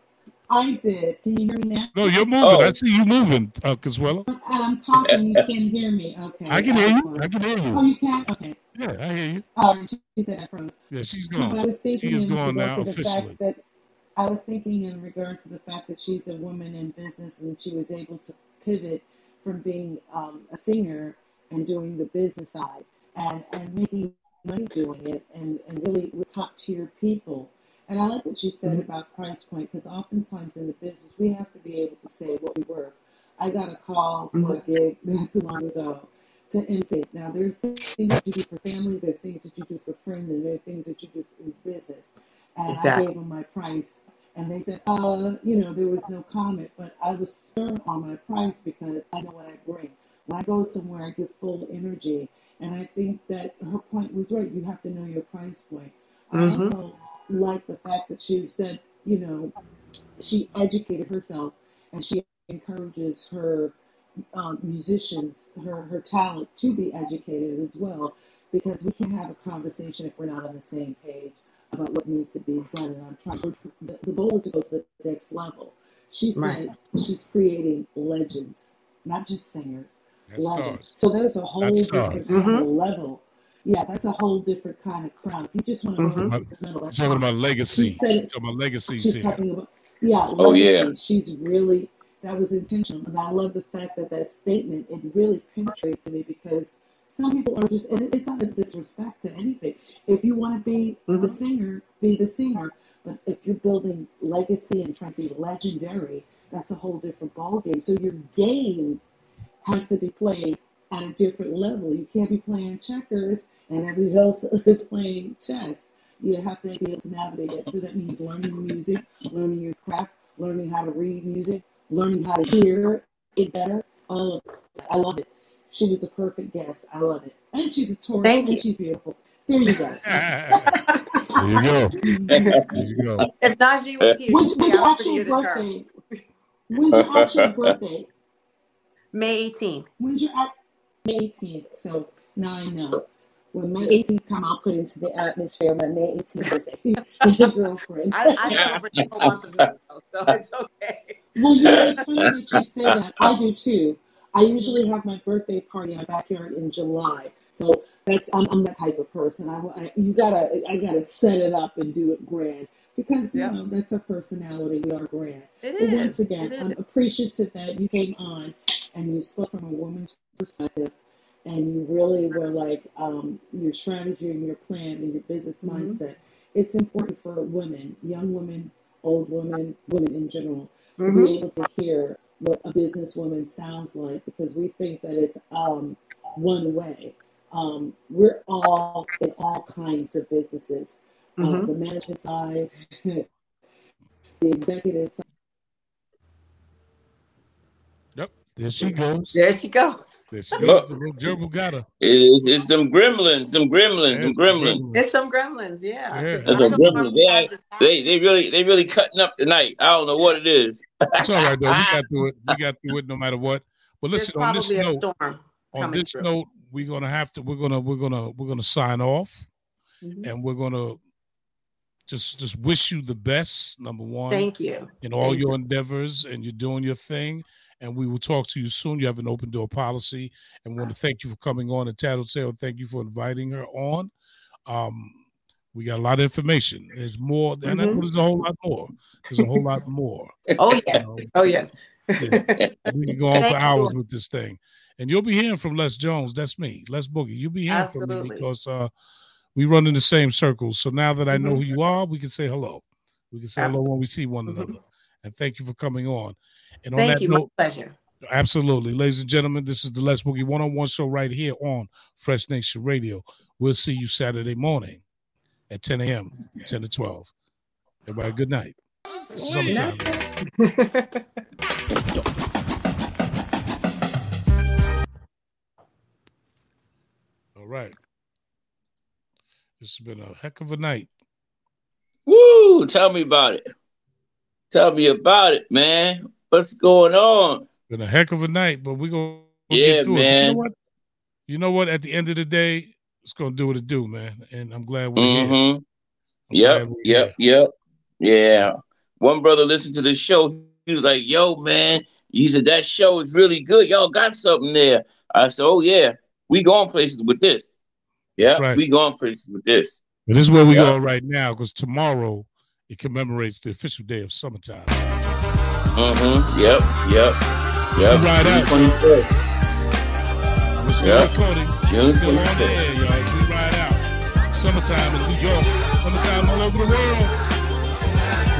I did. Can you hear me now?
No, you're moving.
Oh.
I see you moving, uh, Consuelo.
I'm talking. You can't hear me. Okay.
I can hear you. I can hear you.
Oh,
you.
you can. Okay.
Yeah, I hear you.
Um, she she said I froze.
Yeah, she's
No, but I
gone.
was thinking
She is gone now officially.
that I was thinking in regards to the fact that she's a woman in business and she was able to pivot from being um, a singer and doing the business side and, and making money doing it and, and really with top tier people. And I like what she said about price point because oftentimes in the business we have to be able to say what we worth. I got a call for a gig not too long ago to MC. Now there's things that you do for family, there's things that you do for friends, and there are things that you do for business. And I gave them my price, And they said, uh, you know, there was no comment, but I was firm on my price because I know what I bring. When I go somewhere, I give full energy. And I think that her point was right. You have to know your price point. Mm-hmm. I also like the fact that she said, you know, she educated herself and she encourages her um, musicians, her, her talent to be educated as well, because we can't have a conversation if we're not on the same page about what needs to be done. And I'm trying. The, the goal is to go to the next level. She said right. she's creating legends, not just singers. That's legends. Stars. So there's a whole that's different mm-hmm. level. Yeah, that's a whole different kind of crown. If you just want to mm-hmm.
go to the middle, that's talking about legacy. She said, talking about legacy.
She's talking about yeah.
Oh yeah.
She's really that was intentional, and I love the fact that that statement it really penetrates me because some people are just, and it's not a disrespect to anything. If you want to be mm-hmm. the singer, be the singer. But if you're building legacy and trying to be legendary, that's a whole different ballgame. So your game has to be played at a different level. You can't be playing checkers and everybody else is playing chess. You have to be able to navigate it. So that means learning music, learning your craft, learning how to read music, learning how to hear it better, all of it. I love it. She was a perfect guest. I love it. And she's a Taurus. Thank you. She's beautiful. There you go.
there you go. There you go.
If Najee was here, when's,
when's your actual birthday? When's your actual birthday?
May 18th.
When's your May 18th? So now I know. When May 18th come, I'll put into the atmosphere my May 18th birthday. girlfriend. I, I celebrate the whole month of May, so it's okay. Well, you know, it's funny that you say that. I do too. I usually have my birthday party in my backyard in July. So that's I'm, I'm that type of person. I, I, you gotta I gotta set it up and do it grand because you know that's a personality. We are grand.
It but is.
Once again, I'm appreciative that you came on and you spoke from a woman's perspective, and you really were like um, your strategy and your plan and your business mm-hmm. mindset. It's important for women, young women, old women, women in general, to mm-hmm. be able to hear what a businesswoman sounds like because we think that it's um, one way. Um, we're all in all kinds of businesses um, mm-hmm. the management side, the executive side.
Yep, there she goes.
There she goes.
There she goes. The gerbil got her.
It's, it's them gremlins, some gremlins, some gremlins.
It's some gremlins, yeah. yeah.
It's some gremlins. They, they, they really, they really cutting up tonight. I don't know what it is.
It's all right though. We got through it. We got through it no matter what. But listen, on this note, on this through. note, we're gonna have to. We're gonna. We're gonna. We're gonna sign off, mm-hmm. and we're gonna just just wish you the best. Number one,
thank you
in all thank your you. endeavors, and you're doing your thing. And we will talk to you soon. You have an open door policy, and we want to thank you for coming on. And Tattletale, thank you for inviting her on. Um, we got a lot of information. There's more, and mm-hmm. there's a whole lot more. There's a whole lot more.
oh yes, you know? oh yes.
yeah. We can go on for hours with this thing, and you'll be hearing from Les Jones. That's me, Les Boogie. You'll be hearing Absolutely. from me because uh, we run in the same circles. So now that I know mm-hmm. who you are, we can say hello. We can say Absolutely. hello when we see one another. Mm-hmm. And thank you for coming on. And on
thank
that
you,
note,
my pleasure.
Absolutely. Ladies and gentlemen, this is the Les Boogie one on one show right here on Fresh Nation Radio. We'll see you Saturday morning at 10 a.m., 10 to 12. Everybody, good night. Summertime. All right. This has been a heck of a night.
Woo! Tell me about it. Tell me about it, man. What's going on?
Been a heck of a night, but we're gonna
yeah, get through man.
it. You know what? You know what? At the end of the day, it's gonna do what it do, man. And I'm glad we're
mm-hmm.
here.
Yep, yep, here. yep. Yeah. One brother listened to the show. He was like, "Yo, man," he said that show is really good. Y'all got something there. I said, "Oh yeah, we going places with this." Yeah, right. we going places with this.
And this is where we yeah. go right now because tomorrow it commemorates the official day of summertime.
Mm-hmm. Yep. Yep. Yep.
Right out.
Twenty third.
Yep. June twenty third. Y'all. We ride out. Summertime in New York. Summertime all over the world.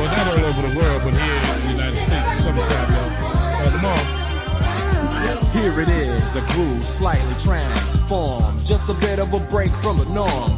Well, not all over the world, but here in the United States, summertime, y'all. Uh, tomorrow.
Here it is, a groove slightly transformed, just a bit of a break from the norm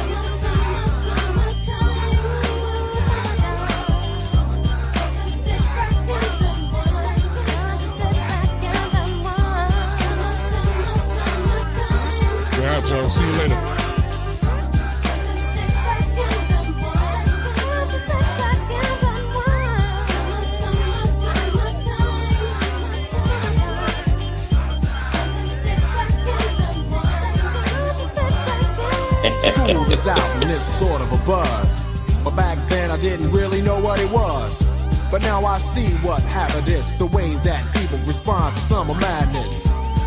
Y'all. See you later.
School is out and it's sort of a buzz. But back then I didn't really know what it was. But now I see what happened is the way that people respond to summer madness.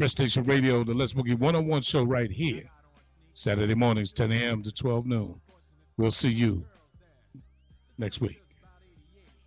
Fresh Station Radio, the Les Boogie 101 show right here. Saturday mornings, 10 a.m. to 12 noon. We'll see you next week.